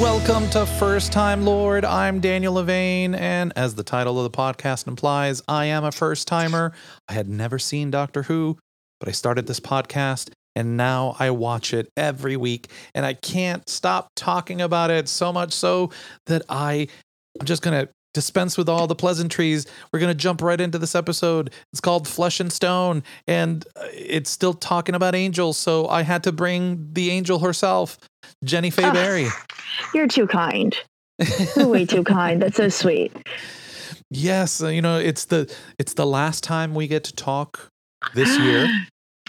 Welcome to First Time Lord. I'm Daniel Levane, and as the title of the podcast implies, I am a first timer. I had never seen Doctor Who, but I started this podcast and now I watch it every week and I can't stop talking about it so much so that I I'm just going to dispense with all the pleasantries. We're going to jump right into this episode. It's called Flesh and Stone and uh, it's still talking about angels, so I had to bring the angel herself, Jenny Faye Oh. Berry. You're too kind. You're way too kind. That's so sweet. Yes, uh, you know, it's the it's the last time we get to talk this year.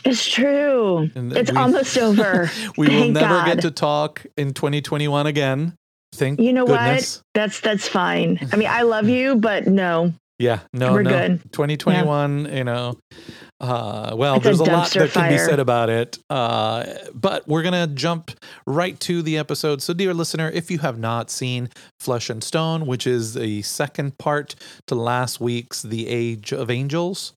It's true. And It's we- almost over. we will never God. get to talk in 2021 again. Thank You know goodness. what? That's that's fine. I mean, I love you, but no, Yeah, no, we're no. good. 2021, you know. Uh, well, It's there's a, lot dumpster that can be said about it. Uh, but we're going to jump right to the episode. So, dear listener, if you have not seen Flesh and Stone, which is the second part to last week's The Age of Angels.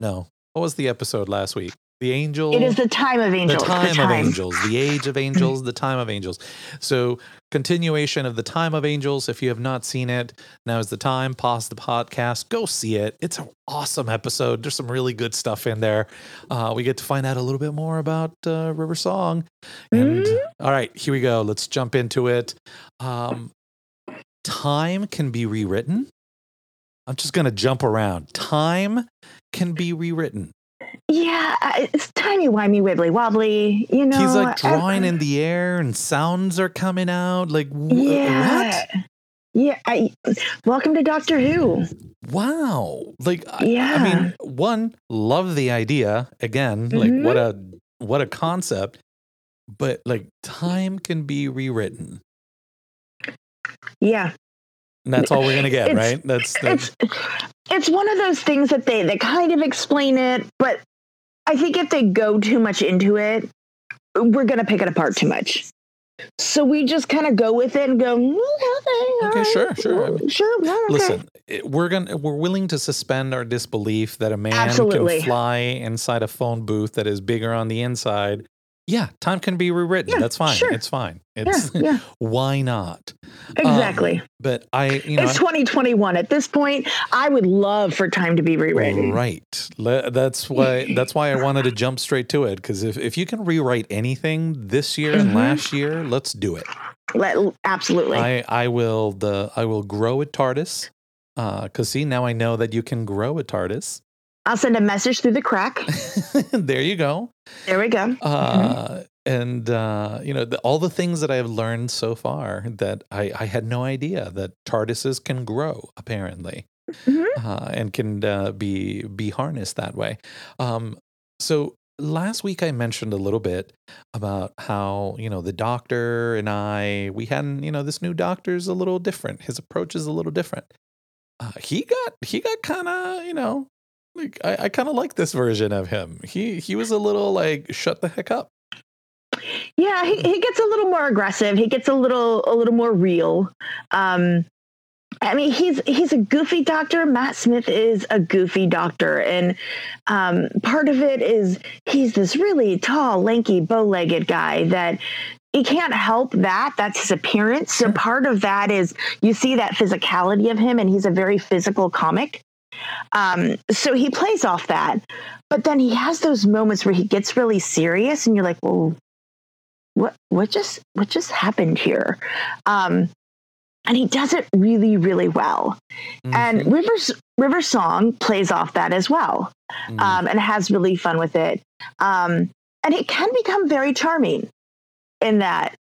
No, what was the episode last week? The Angel. it is the time of angels. the time, of angels the age of angels the time of angels. So continuation of the time of angels if you have not seen it now is the time. Pause the podcast. Go see it. It's an awesome episode. There's some really good stuff in there. Uh, we get to find out a little bit more about uh, river song. And Mhm. all right here we go. Let's jump into it. Um, time can be rewritten. I'm just going to jump around. Time can be rewritten Yeah, it's tiny, wimey wibbly wobbly. You know, He's like I- in the air and sounds are coming out. Like, wh- Yeah, yeah. I, welcome to Doctor Who. Wow. Like, I, I mean, one, love the idea. Again, like, Mhm. what a what a concept. But like, time can be rewritten. Yeah, And that's all we're gonna get, It's- right? That's, that's it's it's one of those things that they they kind of explain it, but I think if they go too much into it, we're gonna pick it apart too much. So we just kind of go with it and go. "Mm, Okay, Okay, right, sure, sure. Sure. yeah, okay." Listen, we're gonna we're willing to suspend our disbelief that a man Absolutely. can fly inside a phone booth that is bigger on the inside. Yeah, time can be rewritten. Yeah, That's fine. sure. It's fine. Yeah, It's yeah, why not? exactly. But I, you know, it's 2021 at this point. I would love for time to be rewritten. right. That's why. That's why I wanted to jump straight to it because if if you can rewrite anything this year and Mhm. last year, let's do it. Let, absolutely. I I will the I will grow a TARDIS. Uh, cause see now I know that you can grow a TARDIS. I'll send a message through the crack. there you go. There we go. Uh, and uh, you know the, all the things that I've learned so far that I, I had no idea that TARDISes can grow apparently, Mhm. uh, and can uh, be be harnessed that way. Um, so last week I mentioned a little bit about how you know the doctor and I we hadn't you know this new doctor's a little different. His approach is a little different. Uh, he got he got kind of you know like I, I kind of like this version of him. He he was a little like shut the heck up. Yeah, he, he gets a little more aggressive. He gets a little a little more real. Um, I mean, he's he's a goofy doctor. Matt Smith is a goofy doctor, and um, part of it is he's this really tall, lanky, bow-legged guy that he can't help that. That's his appearance. So part of that is you see that physicality of him, and he's a very physical comic. Um, so he plays off that, but then he has those moments where he gets really serious, and you're like, well what what just what just happened here? Um and he does it really really well. And Mhm, rivers river song plays off that as well mhm. um and has really fun with it. Um and it can become very charming in that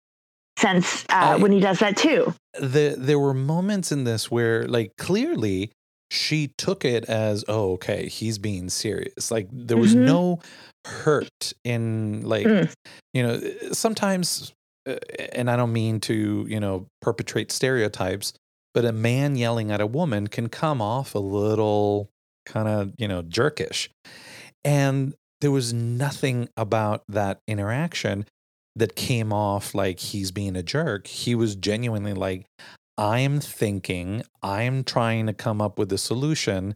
sense uh, I- when he does that too. The, there were moments in this where like clearly she took it as oh okay he's being serious like there was Mhm. no hurt in like Mm. you know sometimes uh, and i don't mean to you know perpetrate stereotypes but a man yelling at a woman can come off a little kind of you know jerkish and there was nothing about that interaction that came off like he's being a jerk he was genuinely like i'm thinking i'm trying to come up with a solution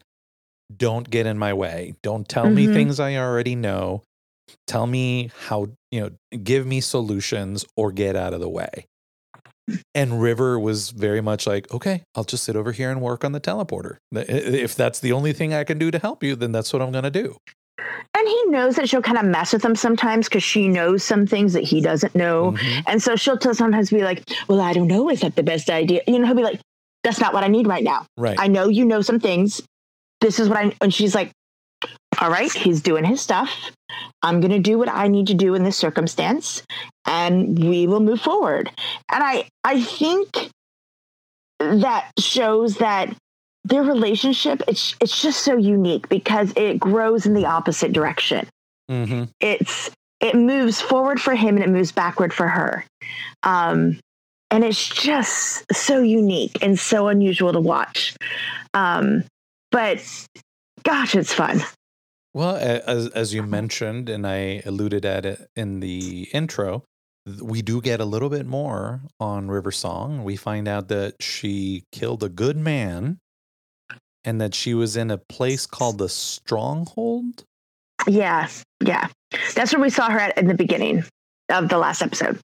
don't get in my way don't tell me Mhm. things i already know tell me how you know give me solutions or get out of the way And River was very much like, okay, I'll just sit over here and work on the teleporter. If that's the only thing I can do to help you, then that's what I'm going to do. And he knows that she'll kind of mess with him sometimes because she knows some things that he doesn't know. Mhm. And so she'll sometimes be like, Well, I don't know. Is that the best idea? You know, he'll be like, That's not what I need right now. Right. I know you know some things. This is what I, and she's like, All right, he's doing his stuff. I'm going to do what I need to do in this circumstance and we will move forward. And I, I think that shows that their relationship, it's, it's just so unique because it grows in the opposite direction. Hmm it's it moves forward for him and it moves backward for her. Um and it's just so unique and so unusual to watch. Um but gosh it's fun. Well, as as you mentioned, and I alluded at it in the intro, we do get a little bit more on River Song. We find out that she killed a good man, and that she was in a place called the Stronghold. yeah yeah that's where we saw her at in the beginning of the last episode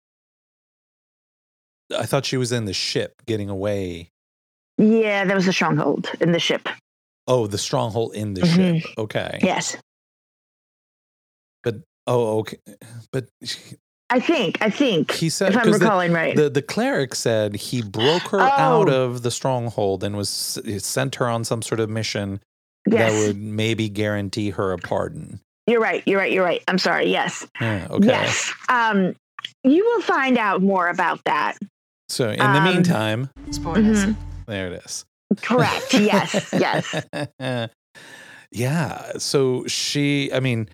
I thought she was in the ship getting away. yeah that was the stronghold in the ship Oh, the stronghold in the Mhm. ship. Okay. yes But Oh, okay. But i think i think he said if i'm 'cause the- recalling right The the cleric said he broke her out Oh. of the stronghold and was sent her on some sort of mission yes that would maybe guarantee her a pardon. you're right you're right you're right i'm sorry yes Yeah, okay. yes um you will find out more about that So in the Um, meantime, Spoilers. Mhm. there it is. correct yes yes yeah. So she, I mean,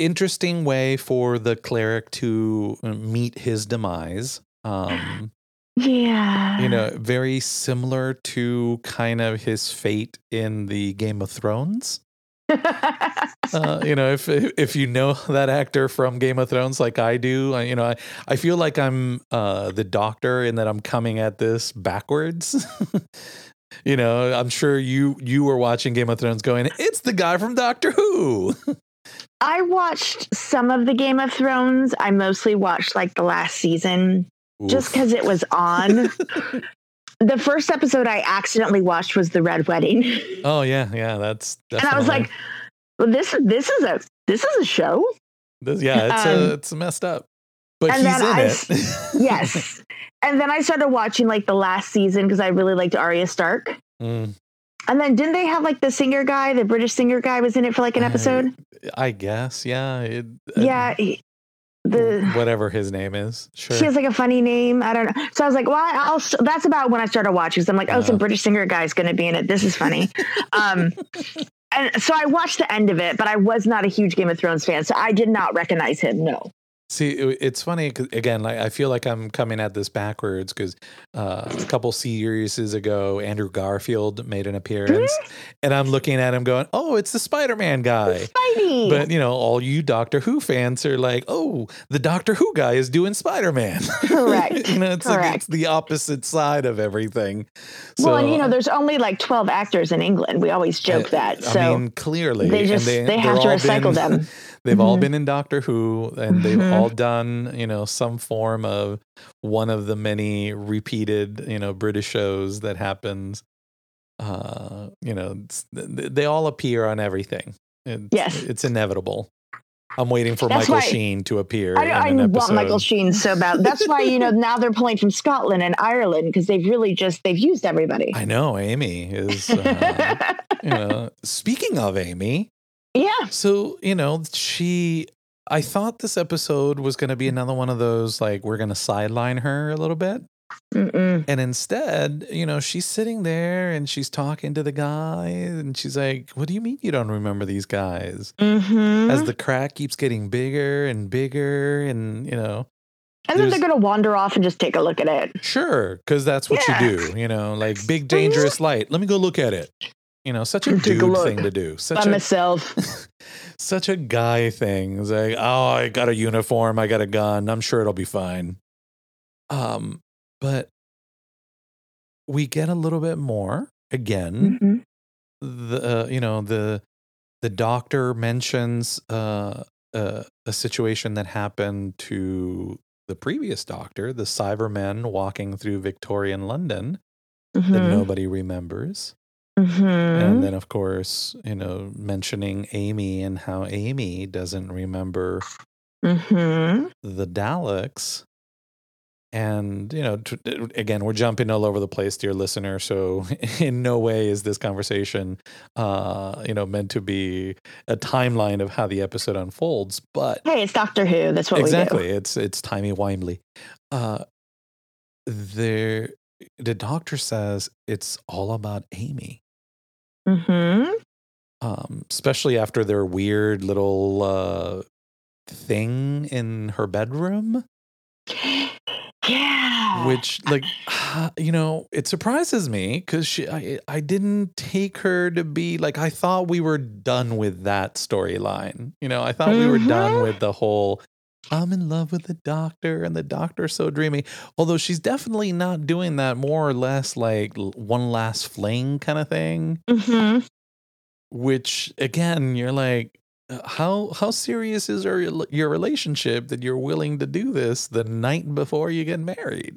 interesting way for the cleric to uh, meet his demise. Um, Yeah. you know, very similar to kind of his fate in the Game of Thrones. Uh, you know, if if you know that actor from Game of Thrones like I do, I, you know, I, I feel like I'm uh, the doctor in that I'm coming at this backwards. you know, I'm sure you you were watching Game of Thrones going, it's the guy from Doctor Who. I watched some of the Game of Thrones. I mostly watched like the last season just because it was on. the first episode I accidentally watched was the Red Wedding, Oh yeah, yeah, that's. and I was like, "Well, this this is a this is a show." This- yeah, it's um, uh, it's messed up, but and he's then in I it. Yes, and then I started watching like the last season because I really liked Arya Stark. Mm, And then didn't they have like the singer guy, the British singer guy, was in it for like an I- episode? I guess, yeah. It, uh, yeah, he- the whatever his name is. Sure. She has like a funny name. I don't know. So I was like, well, I'll. That's about when I started watching. So I'm like, oh, some Uh. British singer guy's going to be in it. This is funny. um, and so I watched the end of it, but I was not a huge Game of Thrones fan, so I did not recognize him. No. See, it- it's funny 'cause, again. Like I feel like I'm coming at this backwards because uh, a couple series ago, Andrew Garfield made an appearance, and I'm looking at him going, "Oh, it's the Spider-Man guy." Spidey. But you know, all you Doctor Who fans are like, "Oh, the Doctor Who guy is doing Spider-Man." Correct. you know, it's like Correct. it's the opposite side of everything. So, well, and you know, there's only like 12 actors in England. We always joke I- that. I So mean, clearly, they just they, they're have to recycle been- them. They've all Mhm. been in Doctor Who, and they've Mhm. all done, you know, some form of one of the many repeated, you know, British shows that happens. Uh, you know, they all appear on everything. It's, Yes. it's inevitable. I'm waiting for That's Michael why- Sheen to appear. I, I an want. Michael Sheen so bad. That's why you know now they're pulling from Scotland and Ireland because they've really just they've used everybody. I know Amy is. Uh, you know, speaking of Amy, yeah, So, you know, she I thought this episode was going to be another one of those like we're going to sideline her a little bit. Mm-mm. And instead, you know, she's sitting there and she's talking to the guy and she's like, "What do you mean you don't remember these guys?" Mhm. As the crack keeps getting bigger and bigger and, you know, and then they're gonna wander off and just take a look at it. sure, cuz that's what Yeah. you do, you know, like big dangerous light. Let me go look at it. You know, such a Take a dude thing to do. Such By a myself. such a guy thing. It's like, oh, I got a uniform, I got a gun. I'm sure it'll be fine. Um, but we get a little bit more again. Mhm. The uh, you know the the doctor mentions uh, uh, a situation that happened to the previous doctor, the Cybermen walking through Victorian London Mhm. that nobody remembers. Mhm. And then, of course, you know, mentioning Amy and how Amy doesn't remember Mhm. the Daleks. And, you know, t- again, we're jumping all over the place, dear listener. So, in no way is this conversation, uh, you know, meant to be a timeline of how the episode unfolds. But Hey, it's Doctor Who. That's what exactly, it's it's timey wimey. Uh, there, the doctor says it's all about Amy. Mhm. um, especially after their weird little uh, thing in her bedroom, Yeah. which, like, you know, it surprises me because she, I, I didn't take her to be like, I thought we were done with that storyline. You know, I thought we were done Mhm. with the whole. I'm in love with the doctor, and the doctor's so dreamy. Although she's definitely not doing that more or less like one last fling kind of thing. Mhm. which again you're like uh, how how serious is your your relationship that you're willing to do this the night before you get married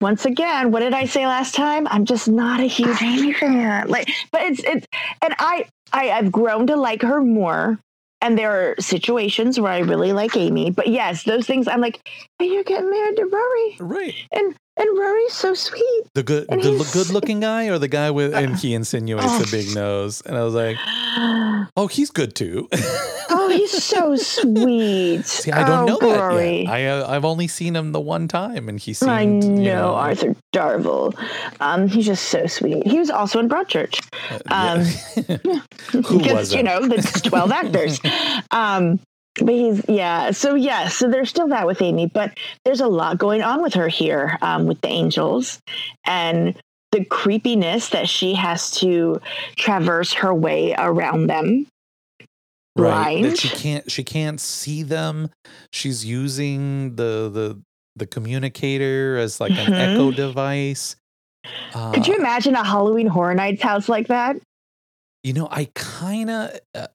Once again, what did I say last time? I'm just not a huge Amy fan. Like, but it's it's, and I I I've grown to like her more. And there are situations where I really like Amy, but yes, those things I'm like, but you're getting married to Rory, right and and Rory's so sweet. the good And the he's- good looking guy or the guy with and he insinuates a big nose and i was like oh he's good too oh, he's so sweet. see i don't oh, know that yet. i uh, i've only seen him the one time and he seemed I know, you know Arthur Darvill. Um, he's just so sweet. He was also in Broadchurch. uh, Um, yeah. who because was you know the 12 actors um but he's yeah. So yeah. So there's still that with amy but there's a lot going on with her here um, with the angels and the creepiness that she has to traverse her way around them. Right. That she can't she can't see them. She's using the the the communicator as like an Mhm. echo device. Uh, could you imagine a halloween horror nights house like that? You know i kind of uh,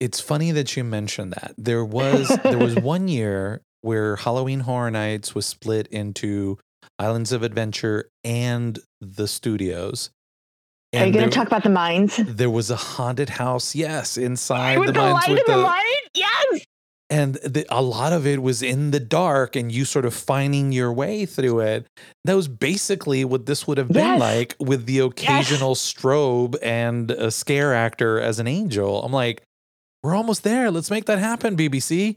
it's funny that you mentioned that. There was there was one year where halloween horror nights was split into islands of adventure and the studios. Are you going to talk about the mines? there was a haunted house yes inside with the the, mines light with the, the light? Yes! And the, a lot of it was in the dark and you sort of finding your way through it. That was basically what this would have been Yes. like with the occasional strobe and a scare actor as an angel. I'm like we're almost there let's make that happen bbc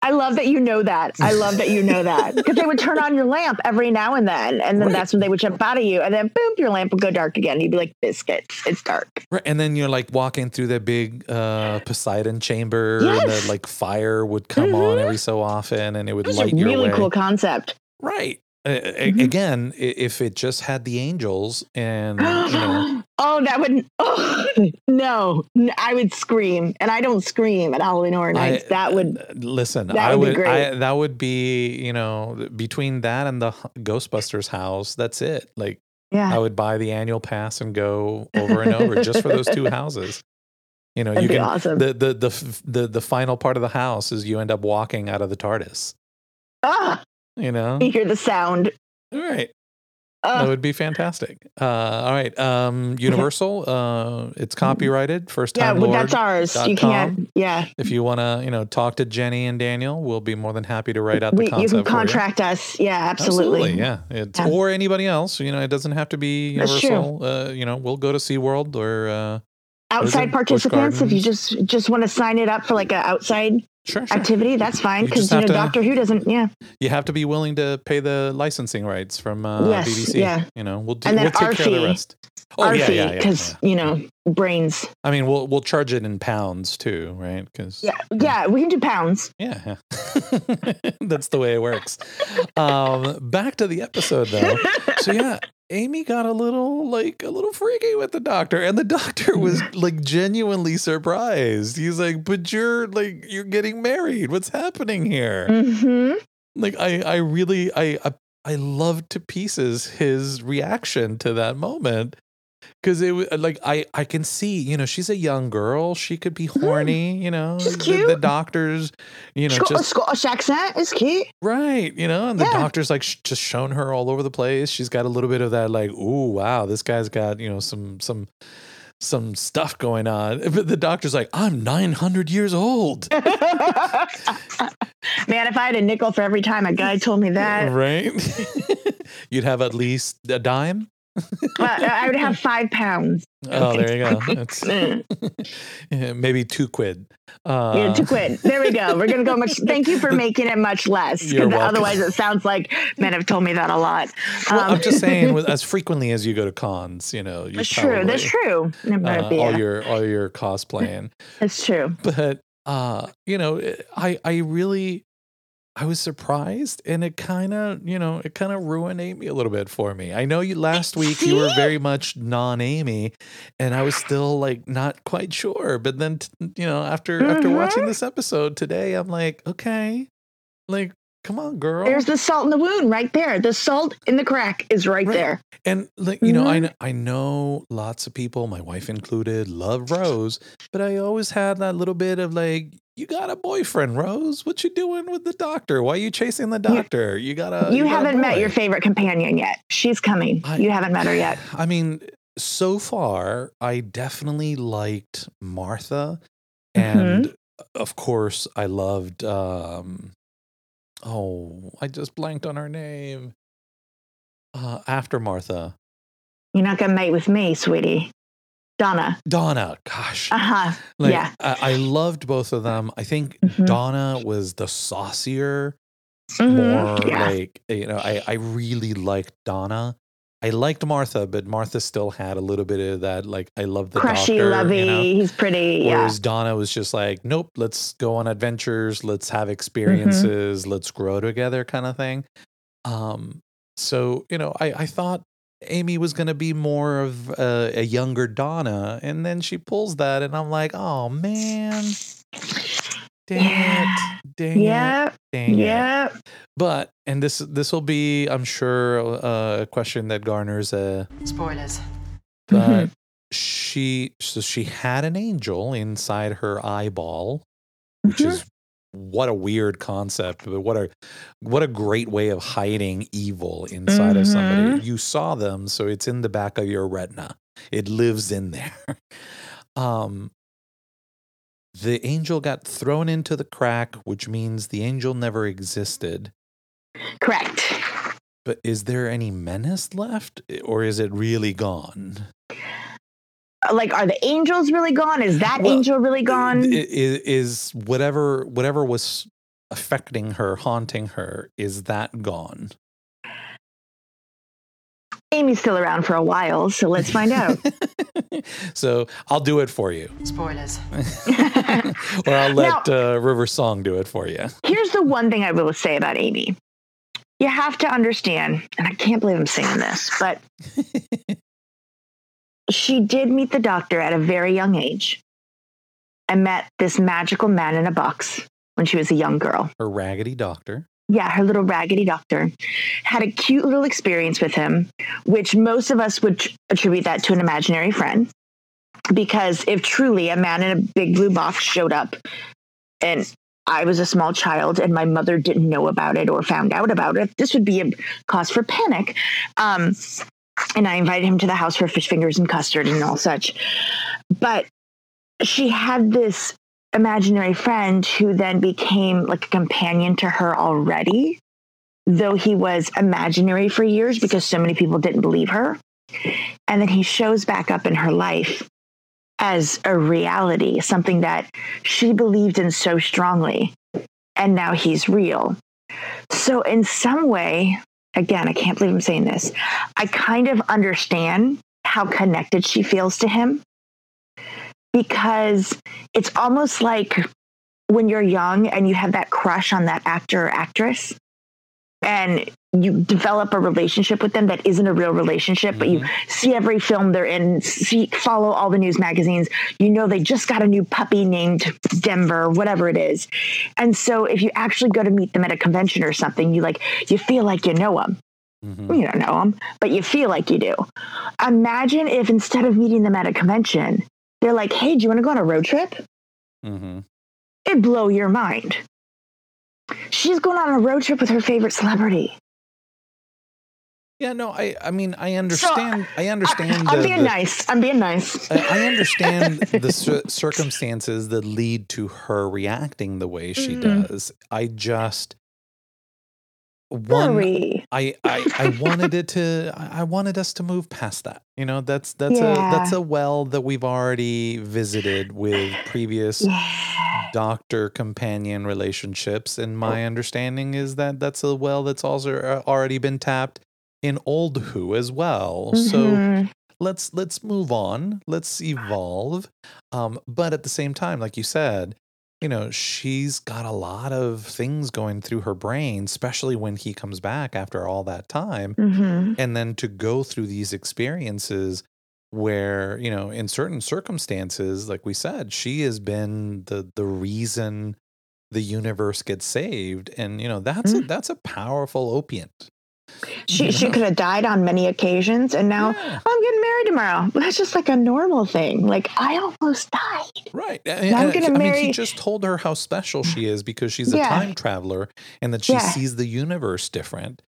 I love that you know that. I love that you know that because they would turn on your lamp every now and then, and then Right. that's when they would jump out of you, and then boom, your lamp would go dark again. You'd be like, "Biscuits, it's dark." right and then you're like walking through the big uh poseidon chamber and the like fire would come on Mhm. every so often and it would a light your really way cool concept. right Mhm. again if it just had the angels and you know oh, that would. Oh no, I would scream, and I don't scream at Halloween Horror Nights. I- that would. uh, listen. that I would be would. great. I, that would be you know between that and the Ghostbusters house. That's it. Like Yeah, I would buy the annual pass and go over and over just for those two houses. You know, that'd you can awesome. the, the the the the final part of the house is you end up walking out of the TARDIS. ah, You know, you hear the sound. all right. Ah, That would be fantastic. Uh, all right, um, Universal. Uh, it's copyrighted. First yeah, time Lord. that's ours. You can't. Yeah, If you want to, you know, talk to Jenny and Daniel, we'll be more than happy to write out the we, concept. you can for you. contract us. Yeah, absolutely. yeah. It's, Yeah. Or anybody else. You know, it doesn't have to be Universal. Uh, you know, we'll go to SeaWorld or uh, outside participants if you just just want to sign it up for like an outside sure, sure. activity that's fine because just you, know to- doctor who doesn't yeah You have to be willing to pay the licensing rights from uh, Yes, BBC. yeah. You know, we'll do, And then we'll take care of the rest. Oh our yeah, yeah, yeah, because yeah. you know brains I mean, we'll we'll charge it in pounds too, right? Because yeah yeah we can do pounds Yeah, yeah. that's the way it works. Um, back to the episode though. So yeah, Amy got a little like a little freaky with the doctor, and the doctor was like genuinely surprised. He's like, "But you're like you're getting married. What's happening here?" hmm Like I I really I I, I love to pieces his reaction to that moment. Because it was uh, like I I can see you know she's a young girl she could be hmm. horny you know. She's The- cute. the, doctors you know She's got a Scottish accent. It's cute. right you know and the Yeah. doctor's like sh- just shown her all over the place she's got a little bit of that like ooh wow this guy's got you know some some some stuff going on but the doctor's like I'm 900 years old Man, if I had a nickel for every time a guy told me that, right you'd have at least a dime uh, I would have five pounds. oh there you go That's, yeah, maybe two quid uh, Yeah, to quit. There we go. We're gonna go much. Thank you for making it much less. You're welcome. Otherwise, it sounds like men have told me that a lot. Well, Um, I'm just saying, as frequently as you go to cons, you know, you That's true. That's true. Uh, be all a- your all your cosplaying, That's true. but uh, you know, I I really I was surprised, and it kind of you know it kind of ruined Amy a little bit for me. I know you last week you were very much non Amy, and I was still like not quite sure. But then t- you know after after watching Mhm. this episode today, I'm like, okay, like come on, girl. There's the salt in the wound right there. The salt in the crack is right, Right. there. And like you know, I Mhm. kn- I know lots of people, my wife included, love Rose, but I always had that little bit of like, you got a boyfriend, Rose. What you doing with the doctor? Why are you chasing the doctor? You got a you a haven't met your favorite companion yet. She's coming. I- you haven't met her yet. I mean, so far, I definitely liked Martha, Mm-hmm. and of course, I loved. um Oh, I just blanked on her name. Uh, after Martha, You're not gonna mate with me, sweetie. Donna. Donna. Gosh, Uh huh. Like, yeah. I, I loved both of them. I think Mhm. Donna was the saucier, Mhm. more Yeah. like you know. I I really liked Donna. I liked Martha, but Martha still had a little bit of that. Like I love the Crushy, doctor, lovey. you know. He's pretty. Yeah. Whereas Donna was just like, nope, let's go on adventures, let's have Mm-hmm. experiences, let's grow together, kind of thing. Um, so you know, I I thought Amy was going to be more of a, a younger Donna, and then she pulls that, and I'm like, oh man, dang Yeah. it, dang it, Yeah. dang it. Yeah. But and this this will be, I'm sure, uh, a question that garners a Spoilers. but Mhm. she so she had an angel inside her eyeball which Mhm. is what a weird concept but what a what a great way of hiding evil inside of somebody you saw them so it's in the back of your retina it lives in there um the angel got thrown into the crack which means the angel never existed Correct. but is there any menace left or is it really gone Like, are the angels really gone? Is that Well, angel really gone? I- i- is whatever whatever was affecting her haunting her is that gone Amy's still around for a while, so let's find out. so i'll do it for you Spoilers. or i'll let uh, river song do it for you Here's the one thing I will say about Amy. You have to understand, and I can't believe I'm saying this, but she did meet the doctor at a very young age and met this magical man in a box when she was a young girl. her raggedy doctor Yeah, her little raggedy doctor had a cute little experience with him, which most of us would tr- attribute that to an imaginary friend. Because if truly a man in a big blue box showed up and I was a small child and my mother didn't know about it or found out about it, this would be a cause for panic. Um, and I invited him to the house for fish fingers and custard and all such. But she had this imaginary friend who then became like a companion to her already, though he was imaginary for years because so many people didn't believe her. And then he shows back up in her life as a reality, something that she believed in so strongly. And now he's real. So, in some way, again, I can't believe I'm saying this, I kind of understand how connected she feels to him because it's almost like when you're young and you have that crush on that actor or actress and you develop a relationship with them that isn't a real relationship but you see every film they're in see follow all the news magazines you know they just got a new puppy named denver whatever it is and so if you actually go to meet them at a convention or something you like you feel like you know them Mhm. You don't know them, but you feel like you do. Imagine if instead of meeting them at a convention, they're like, "Hey, do you want to go on a road trip?" Mhm. It'd blow your mind. She's going on a road trip with her favorite celebrity. Yeah, no, I I mean I understand I understand I'm the- being the- nice. I'm being nice. I, I understand the cir- circumstances that lead to her reacting the way she Mhm. does. I just one Worry. I, I I wanted it to I wanted us to move past that. You know, that's that's a that's a well that we've already visited with previous Yeah. doctor companion relationships and my understanding is that that's a well that's also uh, already been tapped in old who as well. So Mhm. let's let's move on let's evolve um but at the same time like you said you know she's got a lot of things going through her brain especially when he comes back after all that time Mhm. and then to go through these experiences where you know in certain circumstances like we said she has been the the reason the universe gets saved and you know that's a Mm. that's a powerful opiate She she could have died on many occasions, and now Yeah. "Oh, I'm getting married tomorrow. That's just like a normal thing. Like I almost died. Right. I'm And, and, gonna I mean, he just told her how special she is because she's a Yeah. time traveler and that she sees the universe different.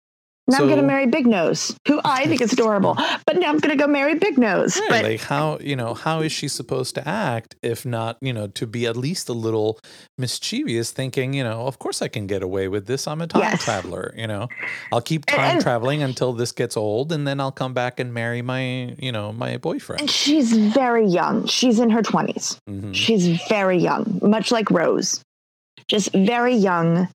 Now I'm gonna marry Big Nose, who I think is adorable. But now I'm gonna go marry Big Nose. Right, But like how you know how is she supposed to act if not you know to be at least a little mischievous, thinking you know of course I can get away with this. I'm a time Yes. traveler. You know, I'll keep time and- traveling until this gets old, and then I'll come back and marry my you know my and boyfriend. she's very young. She's in her twenties. Mhm. She's very young, much like Rose. Just very young.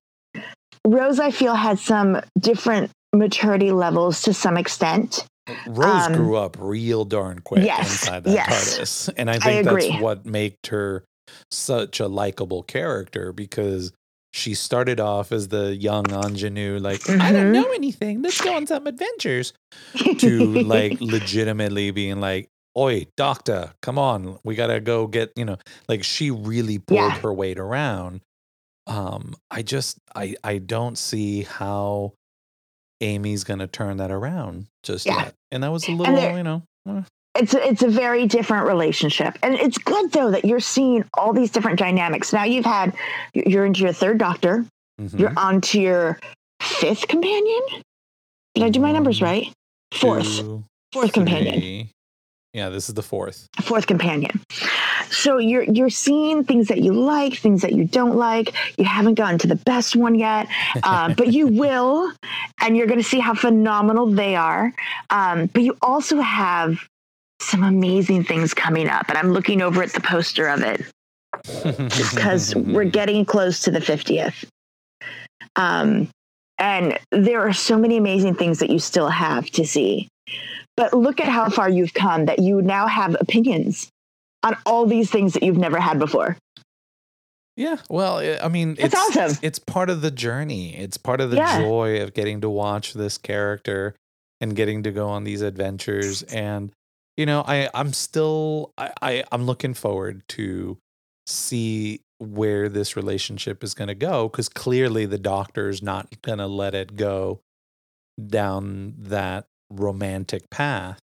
Rose, I feel, had some different maturity levels to some extent. Rose Um, grew up real darn quick yes, inside that yes. TARDIS, and I think agree. that's what made her such a likable character because she started off as the young ingenue, like I don't Mhm. know anything. Let's go on some adventures. To like legitimately being like, "Oi, doctor, come on, we gotta go get." You know, like she really pulled Yeah. her weight around. Um, I just, I, I don't see how Amy's gonna turn that around just Yeah. yet. And that was a little, there- you know, eh, it's a, it's a very different relationship and it's good though that you're seeing all these different dynamics now you've had you're into your third doctor mhm. you're on to your fifth companion did i do my numbers right fourth Two, fourth companion. Yeah, this is the fourth. fourth companion so you're you're seeing things that you like things that you don't like. You haven't gotten to the best one yet uh, but you will and you're going to see how phenomenal they are. Um, but you also have some amazing things coming up and i'm looking over at the poster of it because we're getting close to the 50th um, and there are so many amazing things that you still have to see. But look at how far you've come that you now have opinions on all these things that you've never had before Yeah, well, I- mean, It's awesome. It's part of the journey. It's part of the Yeah. joy of getting to watch this character and getting to go on these adventures. And you know, I I'm still I, I I'm looking forward to see where this relationship is going to go because clearly the doctor's not going to let it go down that romantic path.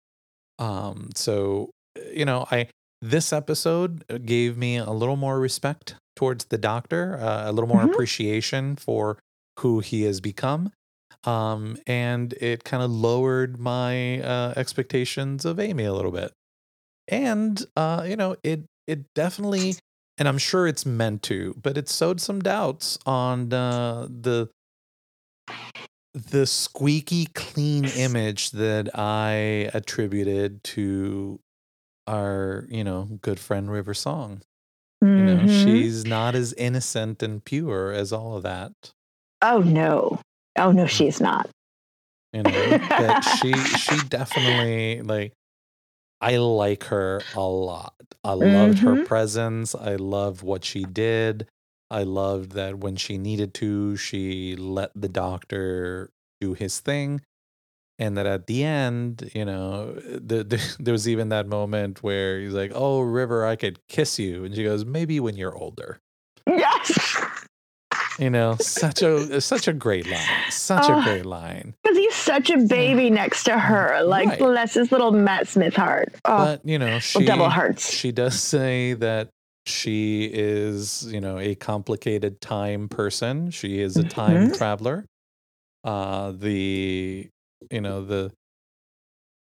Um, so you know, I this episode uh, gave me a little more respect towards the doctor, uh, a little more Mhm. appreciation for who he has become. Um, and it kind of lowered my uh, expectations of Amy a little bit. And uh, you know, it it definitely, and I'm sure it's meant to, but it sowed some doubts on uh, the the squeaky clean image that I attributed to our, you know, good friend River Song. You know, Mhm. she's not as innocent and pure as all of that. oh no oh no she's not You know, that she she definitely like I like her a lot. I loved her Mhm. presence. I loved what she did. I loved that when she needed to, she let the doctor do his thing. And that at the end, you know, the, the, there was even that moment where he's like, "Oh, River, I could kiss you," and she goes, "Maybe when you're older." yes You know, such a such a great line. Such a Oh. great line. Because he's such a baby next to her. Like, Right. bless his little Matt Smith heart. Oh, But you know, she double hearts. She does say that she is, you know, a complicated time person. She is a time Mhm. traveler. Uh the you know, the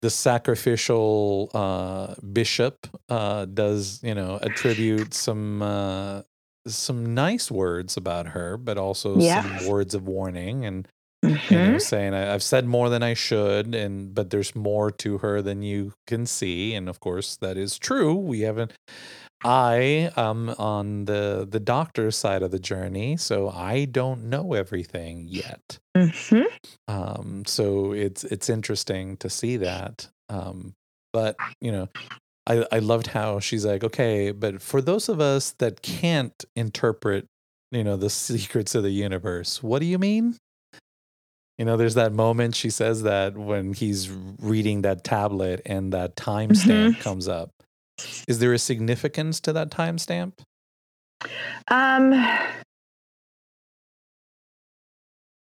the sacrificial uh bishop uh does, you know, attribute some uh some nice words about her, but also Yeah. some words of warning and you know, mhm. saying I've said more than I should, and but there's more to her than you can see, and of course that is true. We haven't. I am on the the doctor's side of the journey, so I don't know everything yet. Mhm. Um, so it's it's interesting to see that. Um, but you know, I I loved how she's like, okay, but for those of us that can't interpret, you know, the secrets of the universe, what do you mean? You know, there's that moment she says that when he's reading that tablet and that timestamp comes up. Is there a significance to that timestamp? Um,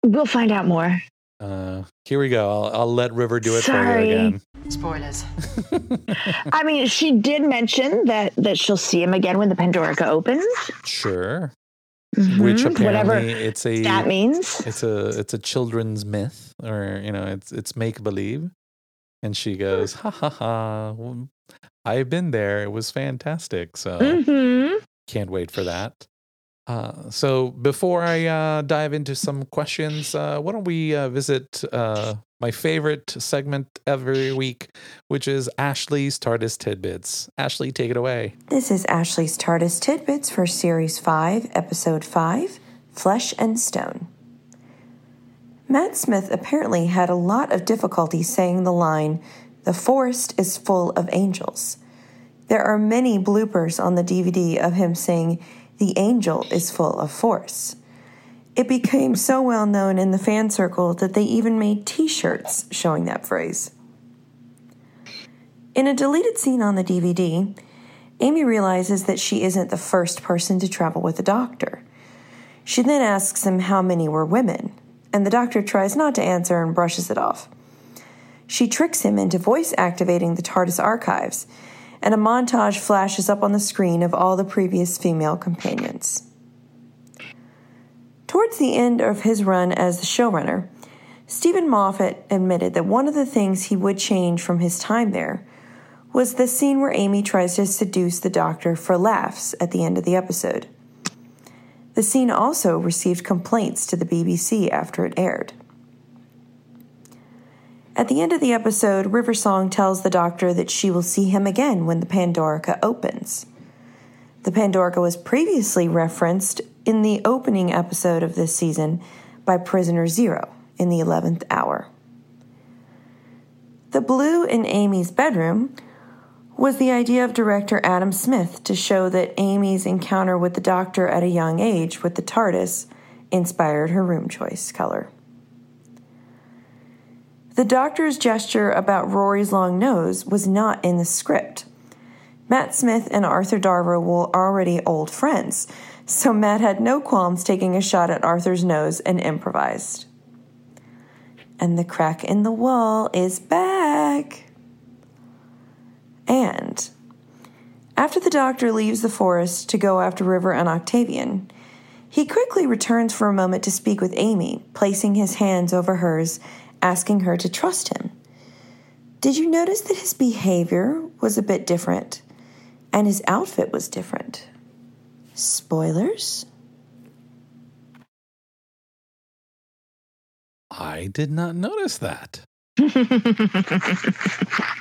we'll find out more. Uh, here we go. I'll, I'll let River do it Sorry. for you again. Spoilers. I mean, she did mention that that she'll see him again when the Pandorica opens. sure. Which Mhm. apparently whatever it's a that means. it's a it's a children's myth or you know it's it's make believe and she goes ha ha ha. Well, i've been there. It was fantastic. So hmm can't wait for that. Uh, so before i uh, dive into some questions uh, why don't we uh, visit uh, my favorite segment every week which is ashley's tardis tidbits. Ashley take it away. This is Ashley's TARDIS Tidbits for Series 5, Episode 5 Flesh and Stone. Matt Smith apparently had a lot of difficulty saying the line, The forest is full of angels. There are many bloopers on the DVD of him saying, The angel is full of force. It became so well known in the fan circle that they even made t shirts showing that phrase. In a deleted scene on the DVD, Amy realizes that she isn't the first person to travel with the doctor. She then asks him how many were women, and the doctor tries not to answer and brushes it off. She tricks him into voice activating the TARDIS archives, and a montage flashes up on the screen of all the previous female companions. Towards the end of his run as the showrunner, Steven Moffat admitted that one of the things he would change from his time there was the scene where Amy tries to seduce the doctor for laughs at the end of the episode. The scene also received complaints to the BBC after it aired. At the end of the episode, Riversong tells the doctor that she will see him again when the Pandorica opens. The Pandorica was previously referenced in the opening episode of this season by Prisoner Zero in the 11th hour. The blue in Amy's bedroom was the idea of director Adam Smith to show that Amy's encounter with the doctor at a young age with the TARDIS inspired her room choice color. The doctor's gesture about Rory's long nose was not in the script. Matt Smith and Arthur Darvill were already old friends, so Matt had no qualms taking a shot at Arthur's nose and improvised. And the crack in the wall is back. And after the doctor leaves the forest to go after River and Octavian, he quickly returns for a moment to speak with Amy, placing his hands over hers, asking her to trust him. Did you notice that his behavior was a bit different? And his outfit was different. Spoilers? i did not notice that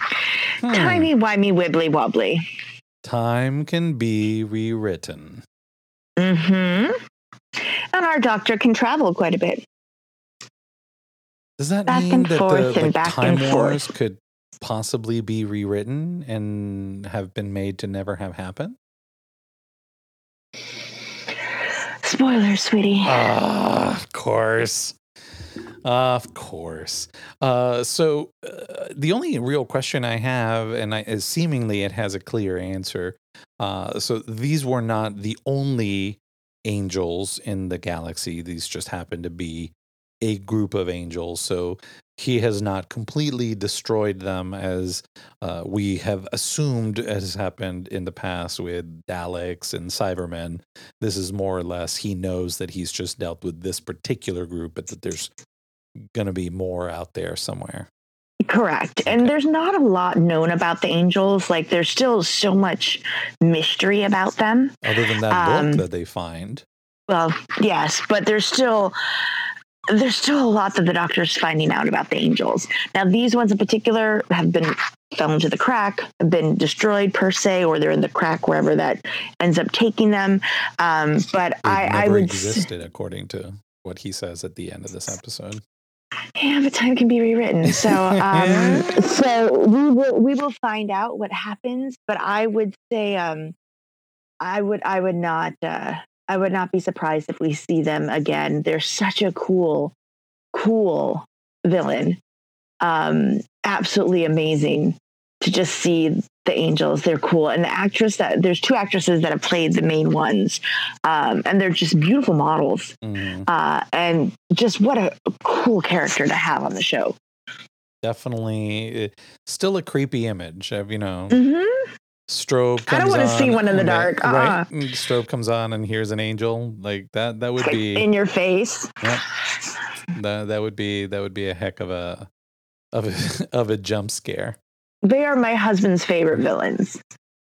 Timey wimey wibbly wobbly. time can be rewritten Mm-hmm. And our doctor can travel quite a bit. Does that Back mean that the like, Time Wars could possibly be rewritten and have been made to never have happened? Spoilers, sweetie. Ah, of course. Of course. Uh, so uh, the only real question I have, and I, is seemingly it has a clear answer. Uh, so these were not the only angels in the galaxy. These just happened to be a group of angels. So he has not completely destroyed them as uh, we have assumed has happened in the past with Daleks and Cybermen. This is more or less he knows that he's just dealt with this particular group, but that there's going to be more out there somewhere. Correct. And there's not a lot known about the angels. Like there's still so much mystery about them. Other than that Um, book that they find. Well, yes, but there's still there's still a lot that the doctor's finding out about the angels. Now, these ones in particular have been fell into the crack, have been destroyed per se, or they're in the crack wherever that ends up taking them. Um, but They've I, I never would s- existed according to what he says at the end of this episode. Yeah, but time can be rewritten. So, um, so we will we will find out what happens. But I would say, um, I would I would not uh, I would not be surprised if we see them again. They're such a cool, cool villain. Um, absolutely amazing to just see the angels. They're cool, and the actress that there's two actresses that have played the main ones, um, and they're just beautiful models Mhm. uh, and just what a cool character to have on the show. Definitely, still a creepy image of you know hmm strobe. I don't wanna see one in the dark. Right, Uh-uh. and strobe comes on, and here's an angel like that. That would be in your face. Yep. that. That would be that would be a heck of a of a of a jump scare. They are my husband's favorite villains.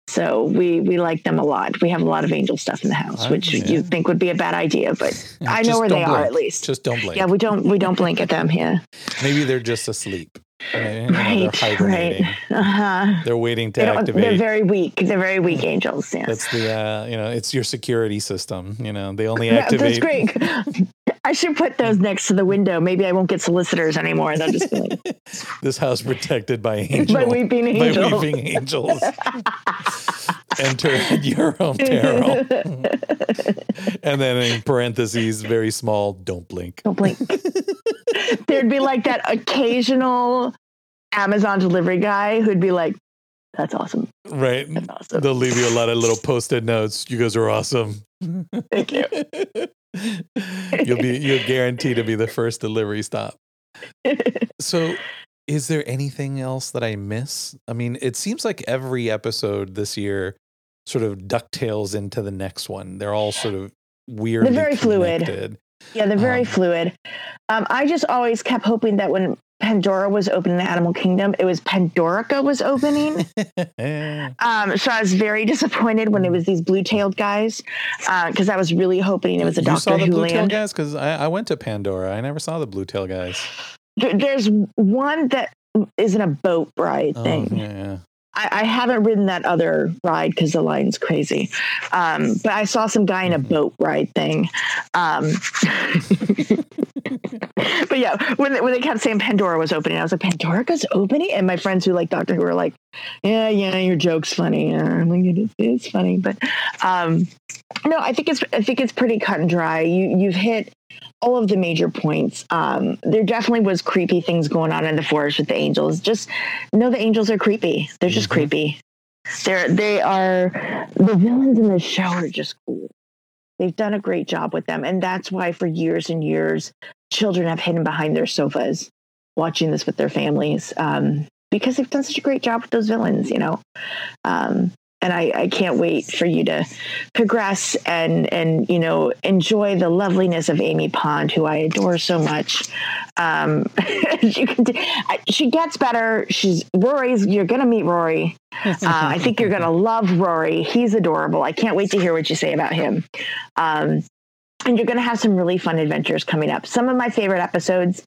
So we we like them a lot. We have a lot of angel stuff in the house, Oh, which yeah. you think would be a bad idea, but I know where they are at least. Just don't blink. yeah, we don't we don't blink at them. Yeah, Maybe they're just asleep. Right, you know, they're right. Uh-huh. They're waiting to they activate. They're very weak. They're very weak angels. Yeah, That's the uh, you know, it's your security system. You know, they only Yeah, activate. that's great. I should put those next to the window. Maybe I won't get solicitors anymore. They'll just be like, this house protected by angels. by weeping by angels. weeping angels. Enter your own and then in parentheses, very small, don't blink. Don't blink. There'd be like that occasional Amazon delivery guy who'd be like, "That's awesome. Right. That's awesome. They'll leave you a lot of little post-it notes. You guys are awesome. Thank you." You'll be you're guaranteed to be the first delivery stop. So is there anything else that I miss? I mean, it seems like every episode this year sort of ducktails into the next one. They're all sort of weird. They're very fluid. Yeah, they're very Um, fluid. Um, I just always kept hoping that when Pandora was opening the Animal Kingdom, it was Pandorica was opening. Um, so I was very disappointed when it was these blue-tailed guys because I was really hoping it was a you Doctor saw the Who blue tail land. guys because I, I went to Pandora. I never saw the blue-tailed guys. There- There's one that isn't a boat ride Oh, thing. yeah, yeah. I, I haven't ridden that other ride because the line's crazy. Um, but I saw some guy in a boat ride thing. Um, but yeah, when they, when they kept saying Pandora was opening, I was like, Pandora's opening? And my friends who like Doctor Who were like, yeah, yeah, your joke's funny. Yeah, I'm like, it is, it's funny. But um, no, I think it's I think it's pretty cut and dry. You you've hit all of the major points. Um, there definitely was creepy things going on in the forest with the angels. Just know the angels are creepy. They're just Mhm. creepy. They're they are the villains in the show are just cool. They've done a great job with them, and that's why for years and years, children have hidden behind their sofas watching this with their families um, because they've done such a great job with those villains. You know, um, and I, I can't wait for you to progress and and you know enjoy the loveliness of Amy Pond, who I adore so much. Um, I, she gets better. She's Rory's. You're gonna meet Rory. Uh, I think you're gonna love Rory. He's adorable. I can't wait to hear what you say about him. Um, and you're going to have some really fun adventures coming up. Some of my favorite episodes,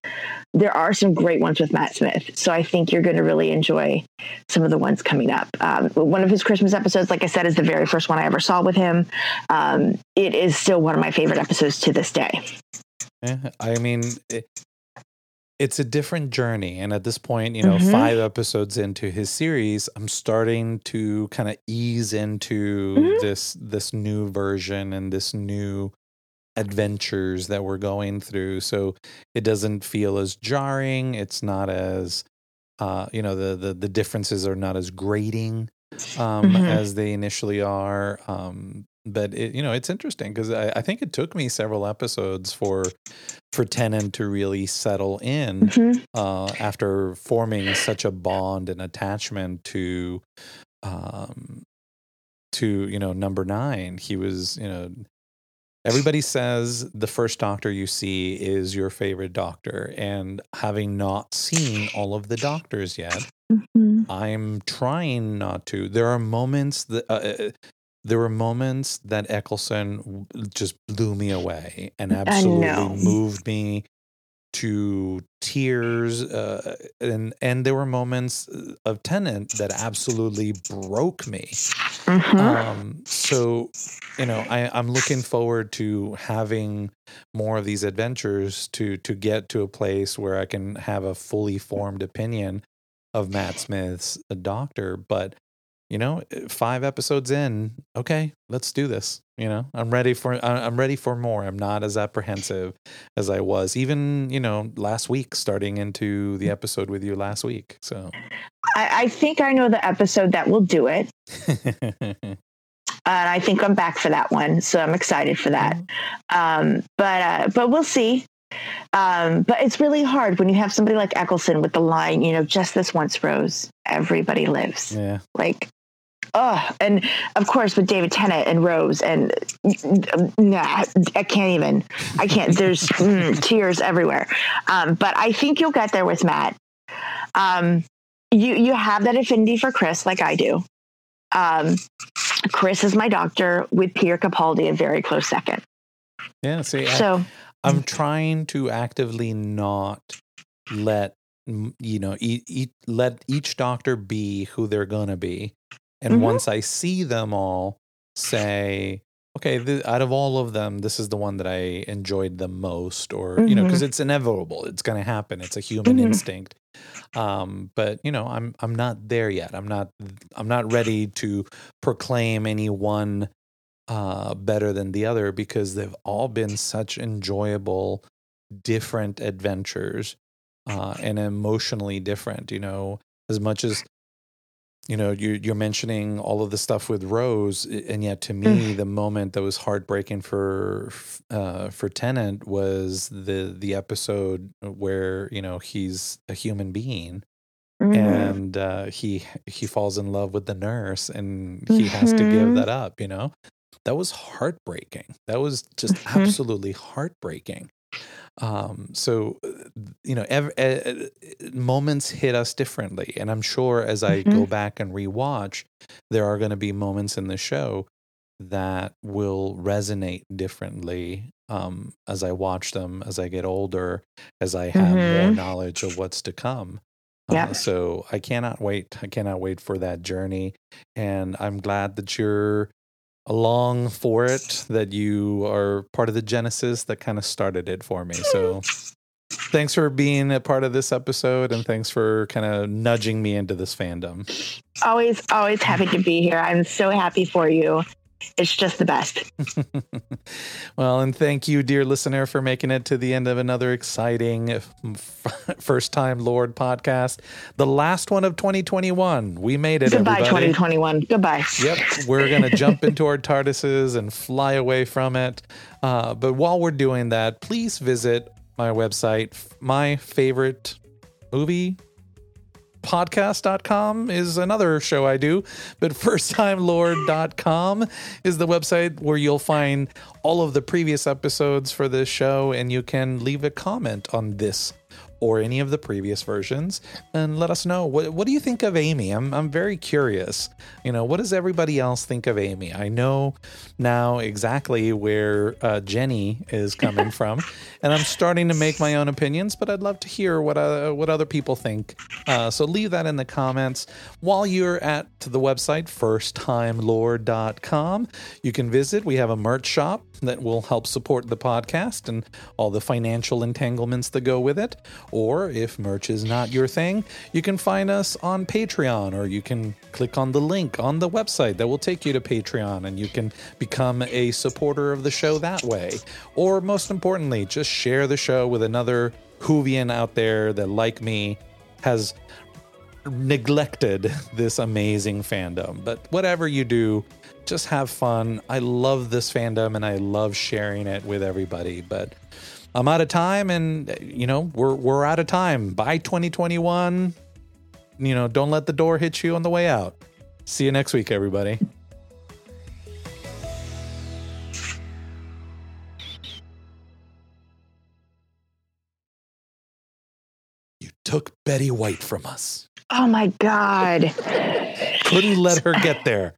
there are some great ones with Matt Smith. So I think you're going to really enjoy some of the ones coming up. Um, one of his Christmas episodes, like I said, is the very first one I ever saw with him. Um, it is still one of my favorite episodes to this day. Yeah, I mean, it, it's a different journey. And at this point, you know, Mhm. five episodes into his series, I'm starting to kind of ease into Mhm. this this new version and this new adventures that we're going through. So it doesn't feel as jarring. It's not as uh, you know, the the the differences are not as grating um Mhm. as they initially are. Um but it, you know, it's interesting because I, I think it took me several episodes for for Tennant to really settle in Mhm. uh, after forming such a bond and attachment to um to you know number nine he was you know everybody says the first doctor you see is your favorite doctor and having not seen all of the doctors yet Mhm. i'm trying not to. There are moments that uh, uh, there were moments that Eccleston just blew me away and absolutely moved me to tears uh, and and there were moments uh, of Tennant that absolutely broke me Mhm. um, so, you know, I, I'm looking forward to having more of these adventures to to get to a place where I can have a fully formed opinion of Matt Smith's Doctor. But you know, uh, five episodes in, okay, let's do this. You know, I'm ready for I'm ready for more. I'm not as apprehensive as I was even you know last week, starting into the episode with you last week. So. I, I think I know the episode that will do it. and I think I'm back for that one. So I'm excited for that. Um, but uh, but we'll see. Um, but it's really hard when you have somebody like Eccleston with the line, you know, just this once, Rose. Everybody lives. yeah. Like, oh, and of course with David Tennant and Rose, and nah, I can't even. I can't. There's mm, tears everywhere. Um, but I think you'll get there with Matt. Um, you you have that affinity for Chris, like I do. Um, Chris is my doctor with Peter Capaldi a very close second. Yeah. See, I- So I'm trying to actively not let you know e- e- let each doctor be who they're gonna be, and Mhm. once I see them all, say, okay, th- out of all of them, this is the one that I enjoyed the most, or you know, because it's inevitable, it's gonna happen, it's a human Mhm. instinct. Um, but you know, I'm I'm not there yet. I'm not I'm not ready to proclaim any one uh, better than the other because they've all been such enjoyable, different adventures uh, and emotionally different. You know, as much as you know you, you're mentioning all of the stuff with Rose, and yet to me, the moment that was heartbreaking for uh, for Tennant was the the episode where you know he's a human being mhm. and uh, he he falls in love with the nurse and he has to give Mhm. that up you know that was heartbreaking that was just Mhm. absolutely heartbreaking um so uh, you know ev- uh, moments hit us differently and i'm sure as i go back and rewatch there are going to be moments in the show that will resonate differently um as i watch them as i get older as i have more Mhm. knowledge of what's to come Yeah. uh, so I cannot wait. I cannot wait for that journey. And I'm glad that you're along for it, that you are part of the genesis that kind of started it for me. So thanks for being a part of this episode and thanks for kind of nudging me into this fandom. always always happy to be here. I'm so happy for you. It's just the best. well, and thank you, dear listener, for making it to the end of another exciting first time Lord podcast. The last one of 2021. We made it. Goodbye, everybody. 2021. Goodbye. Yep, we're gonna jump into our TARDISes and fly away from it. Uh, but while we're doing that, please visit my website. My favorite movie podcast.com is another show I do, but firsttimelord.com is the website where you'll find all of the previous episodes for this show and you can leave a comment on this or any of the previous versions and let us know what what do you think of Amy? I'm I'm very curious. You know, what does everybody else think of Amy? I know now exactly where uh, Jenny is coming from, and I'm starting to make my own opinions. But I'd love to hear what uh, what other people think. Uh, so leave that in the comments. While you're at the website firsttimelord.com, you can visit. We have a merch shop that will help support the podcast and all the financial entanglements that go with it. Or if merch is not your thing, you can find us on Patreon or you can click on the link on the website that will take you to Patreon and you can become a supporter of the show that way. Or most importantly, just share the show with another Whovian out there that, like me, has neglected this amazing fandom. But whatever you do, just have fun. I love this fandom and I love sharing it with everybody. But I'm out of time and you know, we're we're out of time. Bye 2021, you know, don't let the door hit you on the way out. See you next week everybody. You took Betty White from us. Oh my God. Couldn't let her get there.